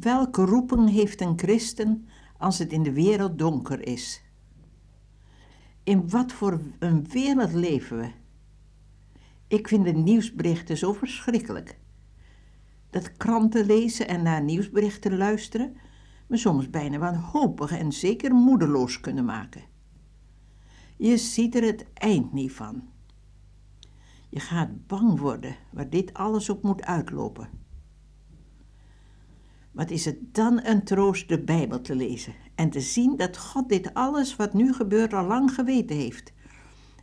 Welke roeping heeft een christen als het in de wereld donker is? In wat voor een wereld leven we? Ik vind de nieuwsberichten zo verschrikkelijk. Dat kranten lezen en naar nieuwsberichten luisteren me soms bijna wanhopig en zeker moedeloos kunnen maken. Je ziet er het eind niet van. Je gaat bang worden waar dit alles op moet uitlopen. Wat is het dan een troost de Bijbel te lezen en te zien dat God dit alles wat nu gebeurt al lang geweten heeft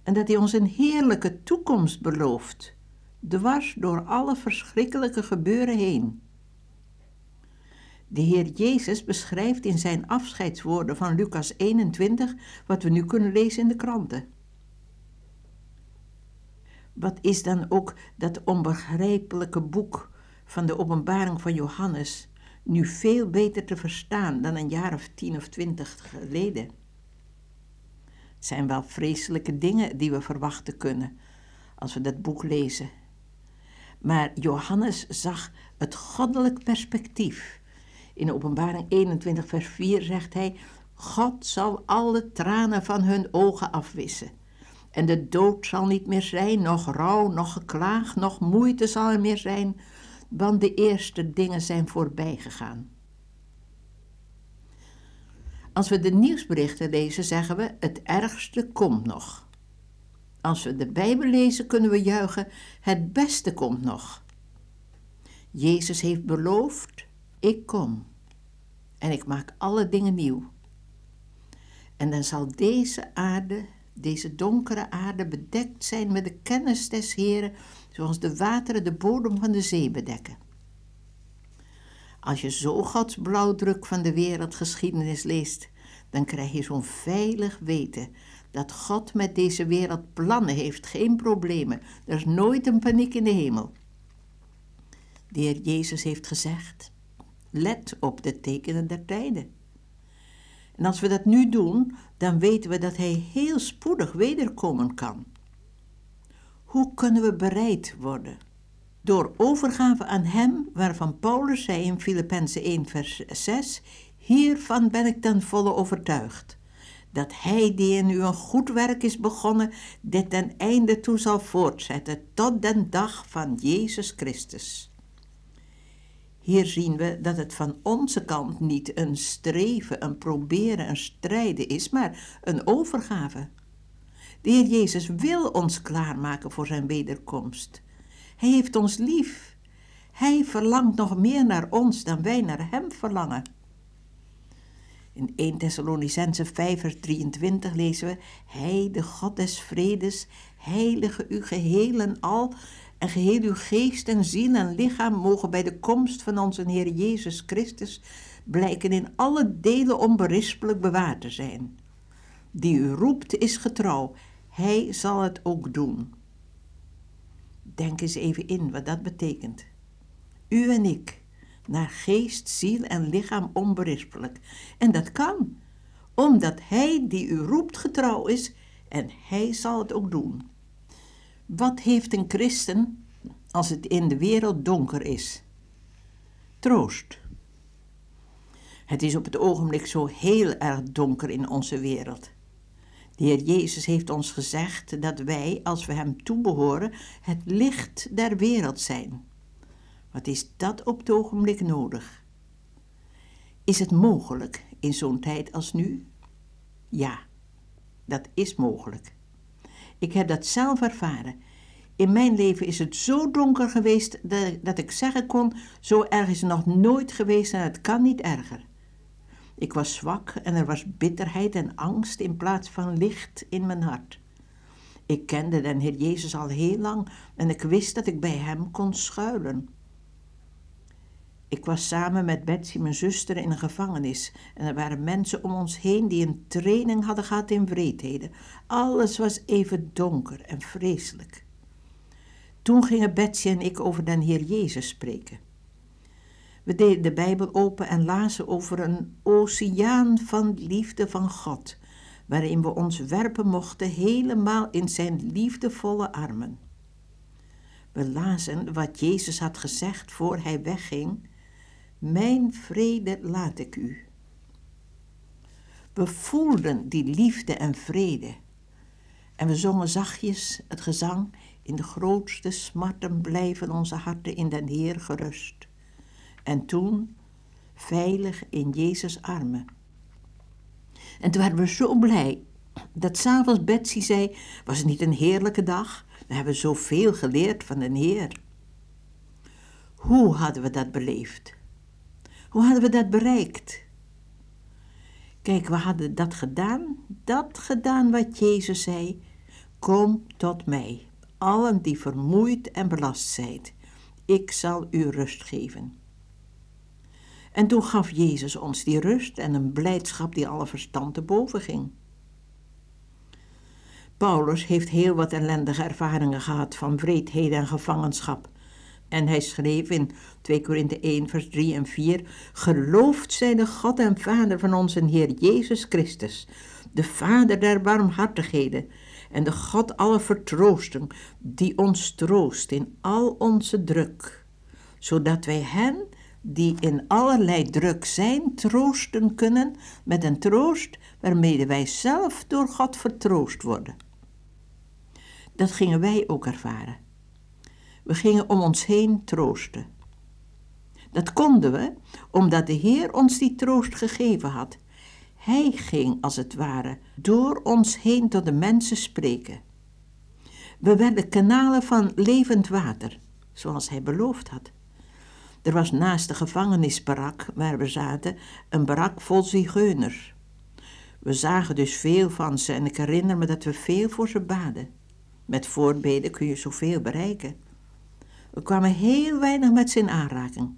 en dat hij ons een heerlijke toekomst belooft, dwars door alle verschrikkelijke gebeuren heen. De Heer Jezus beschrijft in zijn afscheidswoorden van Lucas 21 wat we nu kunnen lezen in de kranten. Wat is dan ook dat onbegrijpelijke boek van de openbaring van Johannes nu veel beter te verstaan dan een jaar of tien of twintig geleden? Het zijn wel vreselijke dingen die we verwachten kunnen als we dat boek lezen. Maar Johannes zag het goddelijk perspectief. In openbaring 21 vers 4 zegt hij, God zal alle tranen van hun ogen afwissen. En de dood zal niet meer zijn, nog rouw, nog geklaag, nog moeite zal er meer zijn, want de eerste dingen zijn voorbij gegaan. Als we de nieuwsberichten lezen, zeggen we: het ergste komt nog. Als we de Bijbel lezen, kunnen we juichen: het beste komt nog. Jezus heeft beloofd: ik kom en ik maak alle dingen nieuw. En dan zal deze aarde, deze donkere aarde, bedekt zijn met de kennis des Heren, zoals de wateren de bodem van de zee bedekken. Als je zo Gods blauwdruk van de wereldgeschiedenis leest, dan krijg je zo'n veilig weten dat God met deze wereld plannen heeft, geen problemen. Er is nooit een paniek in de hemel. De Heer Jezus heeft gezegd: let op de tekenen der tijden. En als we dat nu doen, dan weten we dat Hij heel spoedig wederkomen kan. Hoe kunnen we bereid worden? Door overgave aan Hem, waarvan Paulus zei in Filippenzen 1, vers 6: Hiervan ben ik ten volle overtuigd, dat Hij die in u een goed werk is begonnen, dit ten einde toe zal voortzetten tot den dag van Jezus Christus. Hier zien we dat het van onze kant niet een streven, een proberen, een strijden is, maar een overgave. De Heer Jezus wil ons klaarmaken voor zijn wederkomst. Hij heeft ons lief. Hij verlangt nog meer naar ons dan wij naar Hem verlangen. In 1 Thessalonicense 5 vers 23 lezen we, Hij, de God des vredes, heilige u geheel en al, en geheel uw geest en ziel en lichaam mogen bij de komst van onze Heer Jezus Christus blijken in alle delen onberispelijk bewaard te zijn. Die u roept is getrouw, hij zal het ook doen. Denk eens even in wat dat betekent. U en ik, naar geest, ziel en lichaam onberispelijk. En dat kan, omdat hij die u roept getrouw is en hij zal het ook doen. Wat heeft een christen als het in de wereld donker is? Troost. Het is op het ogenblik zo heel erg donker in onze wereld. De Heer Jezus heeft ons gezegd dat wij, als we Hem toebehoren, het licht der wereld zijn. Wat is dat op het ogenblik nodig? Is het mogelijk in zo'n tijd als nu? Ja, dat is mogelijk. Ik heb dat zelf ervaren. In mijn leven is het zo donker geweest dat, ik zeggen kon: zo erg is het nog nooit geweest en het kan niet erger. Ik was zwak en er was bitterheid en angst in plaats van licht in mijn hart. Ik kende den Heer Jezus al heel lang en ik wist dat ik bij Hem kon schuilen. Ik was samen met Betsy, mijn zuster, in een gevangenis en er waren mensen om ons heen die een training hadden gehad in wreedheden. Alles was even donker en vreselijk. Toen gingen Betsy en ik over den Heer Jezus spreken. We deden de Bijbel open en lazen over een oceaan van liefde van God, waarin we ons werpen mochten helemaal in zijn liefdevolle armen. We lazen wat Jezus had gezegd voor hij wegging Mijn vrede laat ik u. We voelden die liefde en vrede. En we zongen zachtjes het gezang. In de grootste smarten blijven onze harten in den Heer gerust. En toen veilig in Jezus' armen. En toen waren we zo blij dat s'avonds Betsy zei: Was het niet een heerlijke dag? We hebben zoveel geleerd van de Heer. Hoe hadden we dat beleefd? Hoe hadden we dat bereikt? Kijk, we hadden dat gedaan, dat gedaan wat Jezus zei. Kom tot mij, allen die vermoeid en belast zijt. Ik zal u rust geven. En toen gaf Jezus ons die rust en een blijdschap die alle verstand te boven ging. Paulus heeft heel wat ellendige ervaringen gehad van vreedheden en gevangenschap. En hij schreef in 2 Korinthe 1, vers 3 en 4: Geloofd zij de God en Vader van onze Heer Jezus Christus, de Vader der barmhartigheden en de God alle vertroosten, die ons troost in al onze druk, zodat wij hen die in allerlei druk zijn, troosten kunnen met een troost waarmede wij zelf door God vertroost worden. Dat gingen wij ook ervaren. We gingen om ons heen troosten. Dat konden we omdat de Heer ons die troost gegeven had. Hij ging, als het ware, door ons heen tot de mensen spreken. We werden kanalen van levend water, zoals hij beloofd had. Er was naast de gevangenisbarak waar we zaten een barak vol zigeuners. We zagen dus veel van ze en ik herinner me dat we veel voor ze baden. Met voorbeden kun je zoveel bereiken. We kwamen heel weinig met ze in aanraking.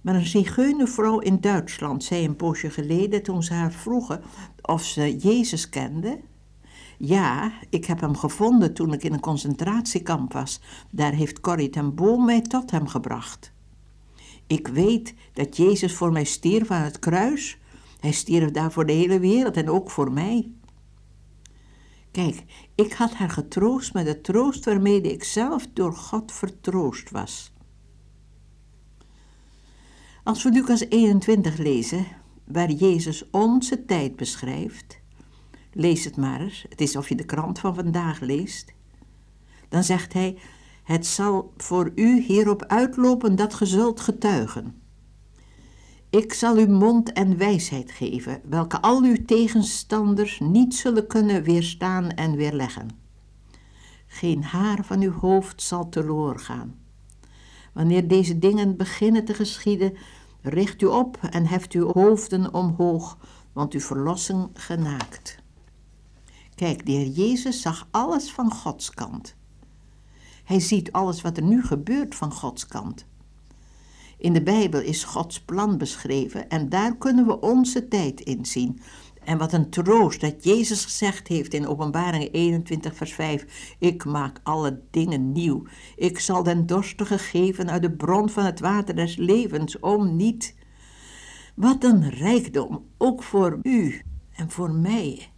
Maar een zigeunervrouw in Duitsland zei een poosje geleden toen ze haar vroegen of ze Jezus kende. Ja, ik heb hem gevonden toen ik in een concentratiekamp was. Daar heeft Corrie ten Boom mij tot hem gebracht. Ik weet dat Jezus voor mij stierf aan het kruis. Hij stierf daar voor de hele wereld en ook voor mij. Kijk, ik had haar getroost met de troost waarmede ik zelf door God vertroost was. Als we Lucas 21 lezen, waar Jezus onze tijd beschrijft, lees het maar eens, het is of je de krant van vandaag leest, dan zegt hij, het zal voor u hierop uitlopen dat ge zult getuigen. Ik zal u mond en wijsheid geven, welke al uw tegenstanders niet zullen kunnen weerstaan en weerleggen. Geen haar van uw hoofd zal teloor gaan. Wanneer deze dingen beginnen te geschieden, richt u op en heft uw hoofden omhoog, want uw verlossing genaakt. Kijk, de Heer Jezus zag alles van Gods kant. Hij ziet alles wat er nu gebeurt van Gods kant. In de Bijbel is Gods plan beschreven en daar kunnen we onze tijd in zien. En wat een troost dat Jezus gezegd heeft in Openbaring 21, vers 5: Ik maak alle dingen nieuw. Ik zal den dorstige geven uit de bron van het water des levens, om niet. Wat een rijkdom, ook voor u en voor mij.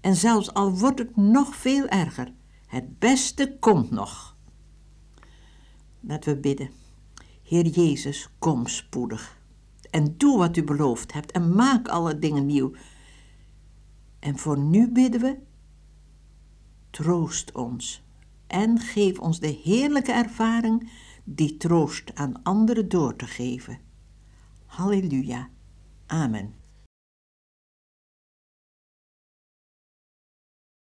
En zelfs al wordt het nog veel erger, het beste komt nog. Laten we bidden. Heer Jezus, kom spoedig. En doe wat u beloofd hebt en maak alle dingen nieuw. En voor nu bidden we, troost ons en geef ons de heerlijke ervaring die troost aan anderen door te geven. Halleluja. Amen.